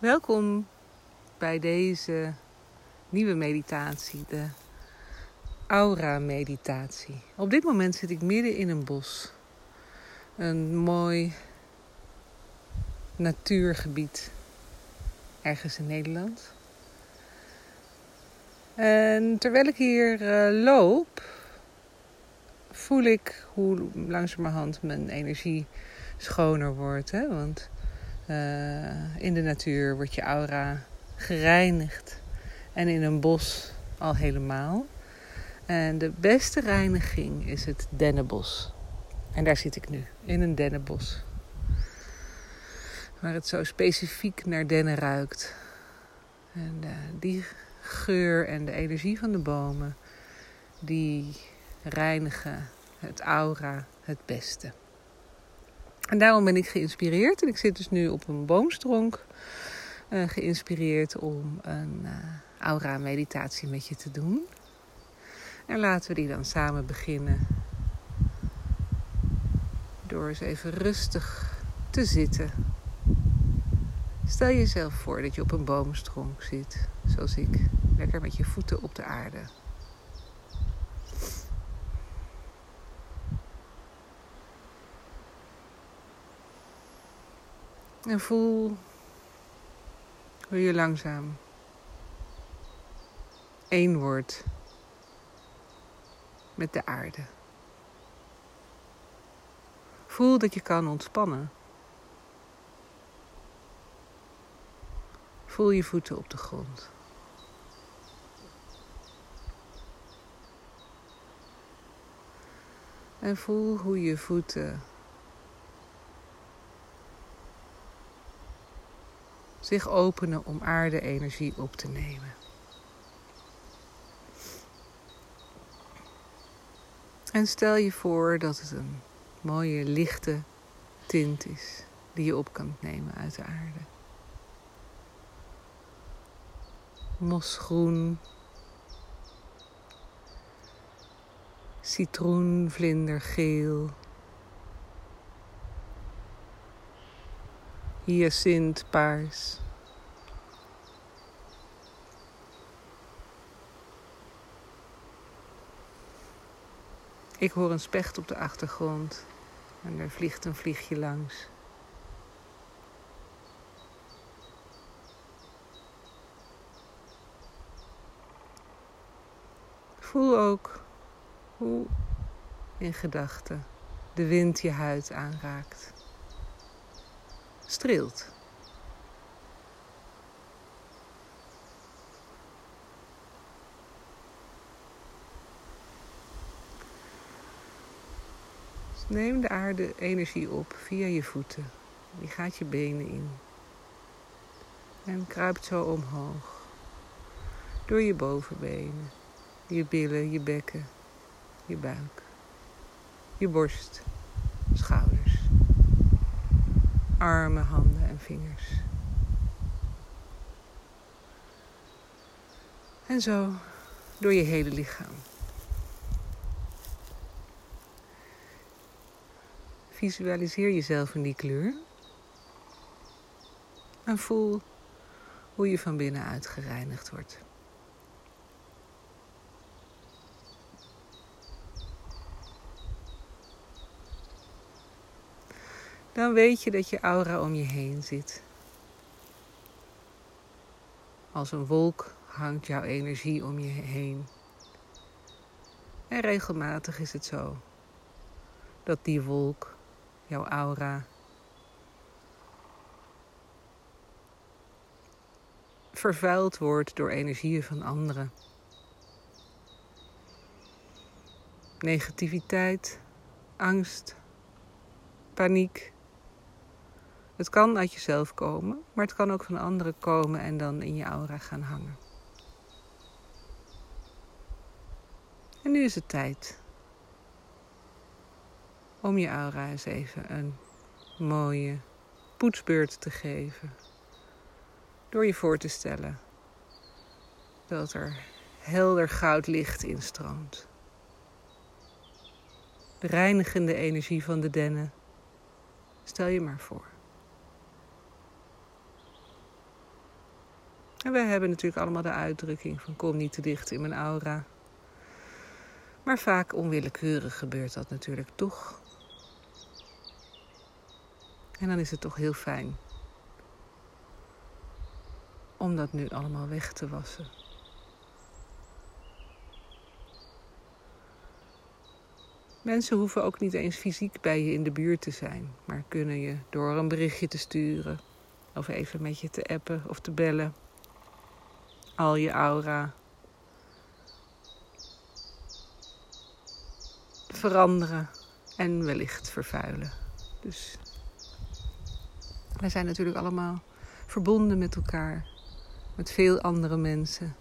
Welkom bij deze nieuwe meditatie, de aura-meditatie. Op dit moment zit ik midden in een bos. Een mooi natuurgebied ergens in Nederland. En terwijl ik hier uh, loop, voel ik hoe langzamerhand mijn energie schoner wordt. Hè? Want in de natuur wordt je aura gereinigd. En in een bos al helemaal. En de beste reiniging is het dennenbos. En daar zit ik nu, in een dennenbos. Waar het zo specifiek naar dennen ruikt. En uh, die geur en de energie van de bomen, die reinigen het aura het beste. En daarom ben ik geïnspireerd. En ik zit dus nu op een boomstronk. Uh, geïnspireerd om een uh, aura-meditatie met je te doen. En laten we die dan samen beginnen. Door eens even rustig te zitten. Stel jezelf voor dat je op een boomstronk zit, zoals ik. Lekker met je voeten op de aarde. En voel hoe je langzaam één wordt met de aarde. Voel dat je kan ontspannen. Voel je voeten op de grond. En voel hoe je voeten zich openen om aarde-energie op te nemen. En stel je voor dat het een mooie lichte tint is die je op kan nemen uit de aarde. Mosgroen, citroenvlindergeel, hyacintpaars. Ik hoor een specht op de achtergrond en er vliegt een vliegje langs. Voel ook hoe in gedachten de wind je huid aanraakt streelt. Dus neem de aarde energie op via je voeten. Die gaat je benen in. En kruipt zo omhoog. Door je bovenbenen, je billen, je bekken, je buik, je borst, schouders armen, handen en vingers. En zo door je hele lichaam. Visualiseer jezelf in die kleur. En voel hoe je van binnenuit gereinigd wordt. Dan weet je dat je aura om je heen zit. Als een wolk hangt jouw energie om je heen. En regelmatig is het zo dat die wolk, jouw aura, vervuild wordt door energieën van anderen. Negativiteit, angst, paniek, het kan uit jezelf komen, maar het kan ook van anderen komen en dan in je aura gaan hangen. En nu is het tijd om je aura eens even een mooie poetsbeurt te geven. Door je voor te stellen dat er helder goud licht instroomt. De reinigende energie van de dennen. Stel je maar voor. En wij hebben natuurlijk allemaal de uitdrukking van kom niet te dicht in mijn aura. Maar vaak onwillekeurig gebeurt dat natuurlijk toch. En dan is het toch heel fijn om dat nu allemaal weg te wassen. Mensen hoeven ook niet eens fysiek bij je in de buurt te zijn, maar kunnen je door een berichtje te sturen of even met je te appen of te bellen al je aura veranderen en wellicht vervuilen. Dus wij zijn natuurlijk allemaal verbonden met elkaar, met veel andere mensen.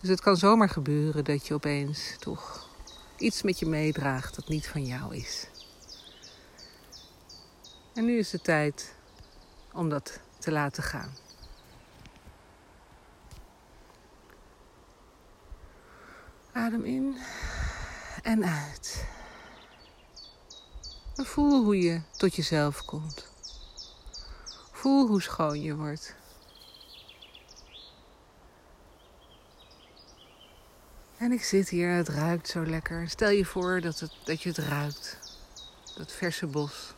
Dus het kan zomaar gebeuren dat je opeens toch iets met je meedraagt dat niet van jou is. En nu is de tijd om dat te laten gaan. Adem in en uit. En voel hoe je tot jezelf komt. Voel hoe schoon je wordt. En ik zit hier, het ruikt zo lekker. Stel je voor dat, het, dat je het ruikt. Dat verse bos.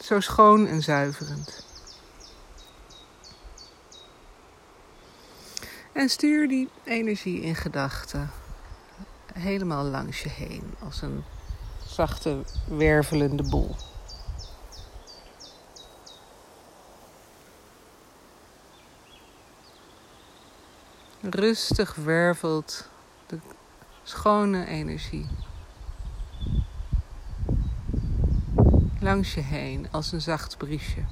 Zo schoon en zuiverend. En stuur die energie in gedachten helemaal langs je heen als een zachte wervelende bol. Rustig wervelt de schone energie langs je heen als een zacht briesje.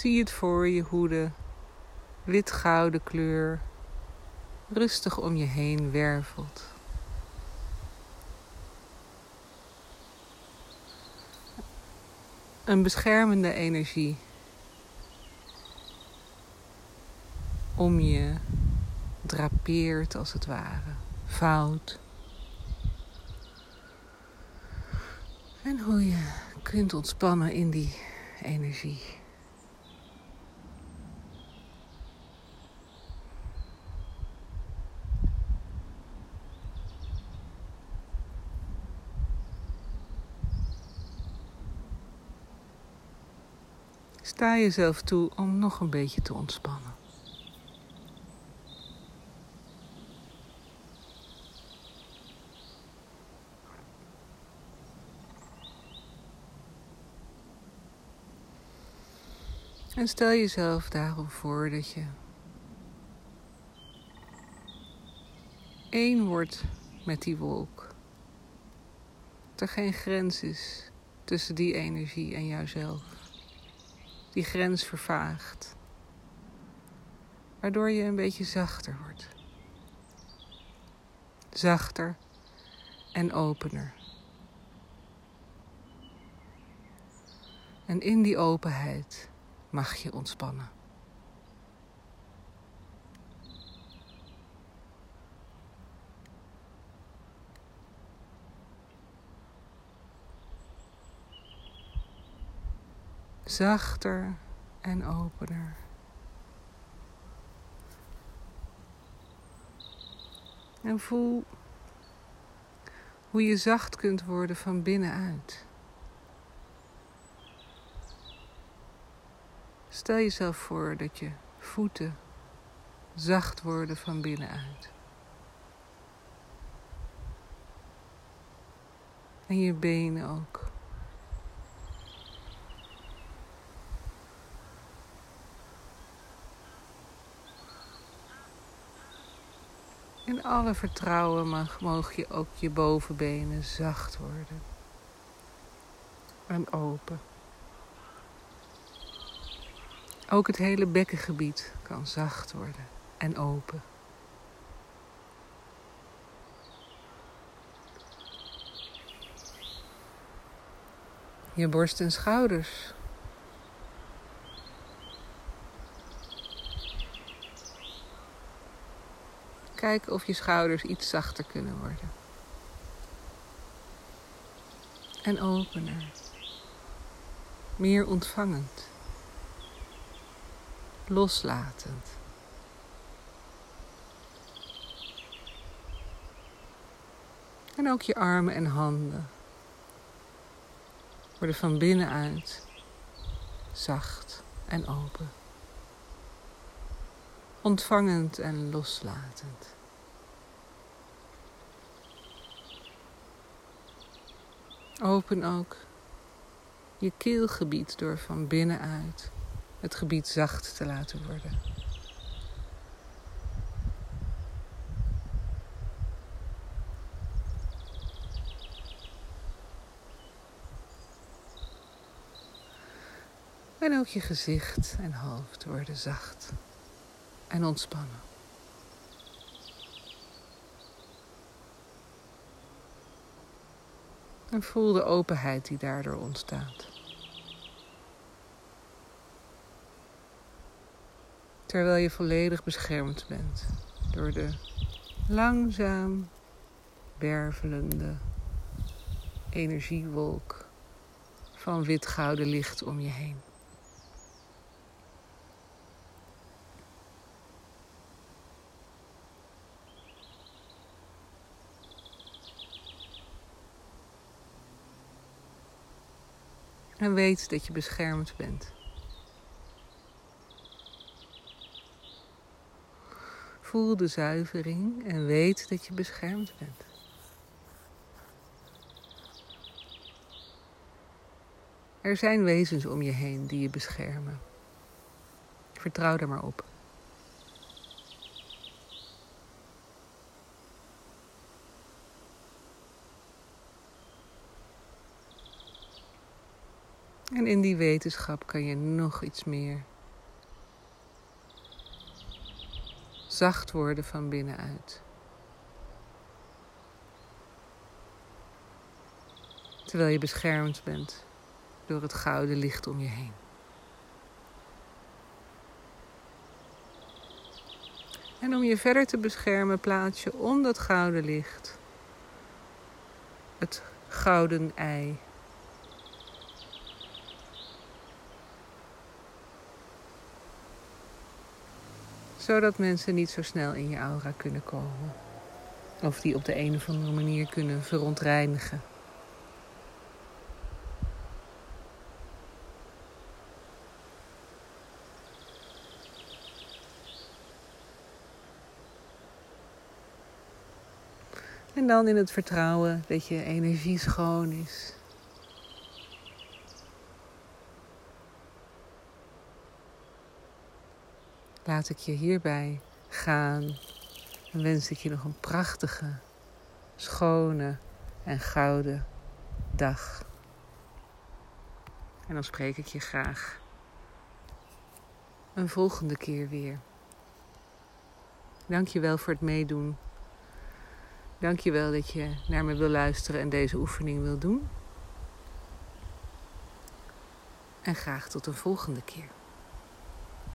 Zie het voor je hoe de wit-gouden kleur rustig om je heen wervelt. Een beschermende energie om je drapeert als het ware, vouwt. En hoe je kunt ontspannen in die energie. Sta jezelf toe om nog een beetje te ontspannen. En stel jezelf daarom voor dat je één wordt met die wolk. Dat er geen grens is tussen die energie en jouzelf die grens vervaagt. Waardoor je een beetje zachter wordt. Zachter en opener. En in die openheid mag je ontspannen. Zachter en opener. En voel hoe je zacht kunt worden van binnenuit. Stel jezelf voor dat je voeten zacht worden van binnenuit. En je benen ook. Alle vertrouwen mag, mogen je ook je bovenbenen zacht worden. en open. Ook het hele bekkengebied kan zacht worden en open. Je borst en schouders. Kijk of je schouders iets zachter kunnen worden. En opener. Meer ontvangend. Loslatend. En ook je armen en handen worden van binnenuit zacht en open. Ontvangend en loslatend. Open ook je keelgebied door van binnenuit het gebied zacht te laten worden. En ook je gezicht en hoofd worden zacht en ontspannen. En voel de openheid die daardoor ontstaat. Terwijl je volledig beschermd bent door de langzaam wervelende energiewolk van wit-gouden licht om je heen. En weet dat je beschermd bent. Voel de zuivering en weet dat je beschermd bent. Er zijn wezens om je heen die je beschermen. Vertrouw er maar op. En in die wetenschap kan je nog iets meer zacht worden van binnenuit. Terwijl je beschermd bent door het gouden licht om je heen. En om je verder te beschermen plaats je om dat gouden licht het gouden ei zodat mensen niet zo snel in je aura kunnen komen. Of die op de een of andere manier kunnen verontreinigen. En dan in het vertrouwen dat je energie schoon is. Laat ik je hierbij gaan en wens ik je nog een prachtige, schone en gouden dag. En dan spreek ik je graag een volgende keer weer. Dank je wel voor het meedoen. Dank je wel dat je naar me wil luisteren en deze oefening wil doen. En graag tot een volgende keer.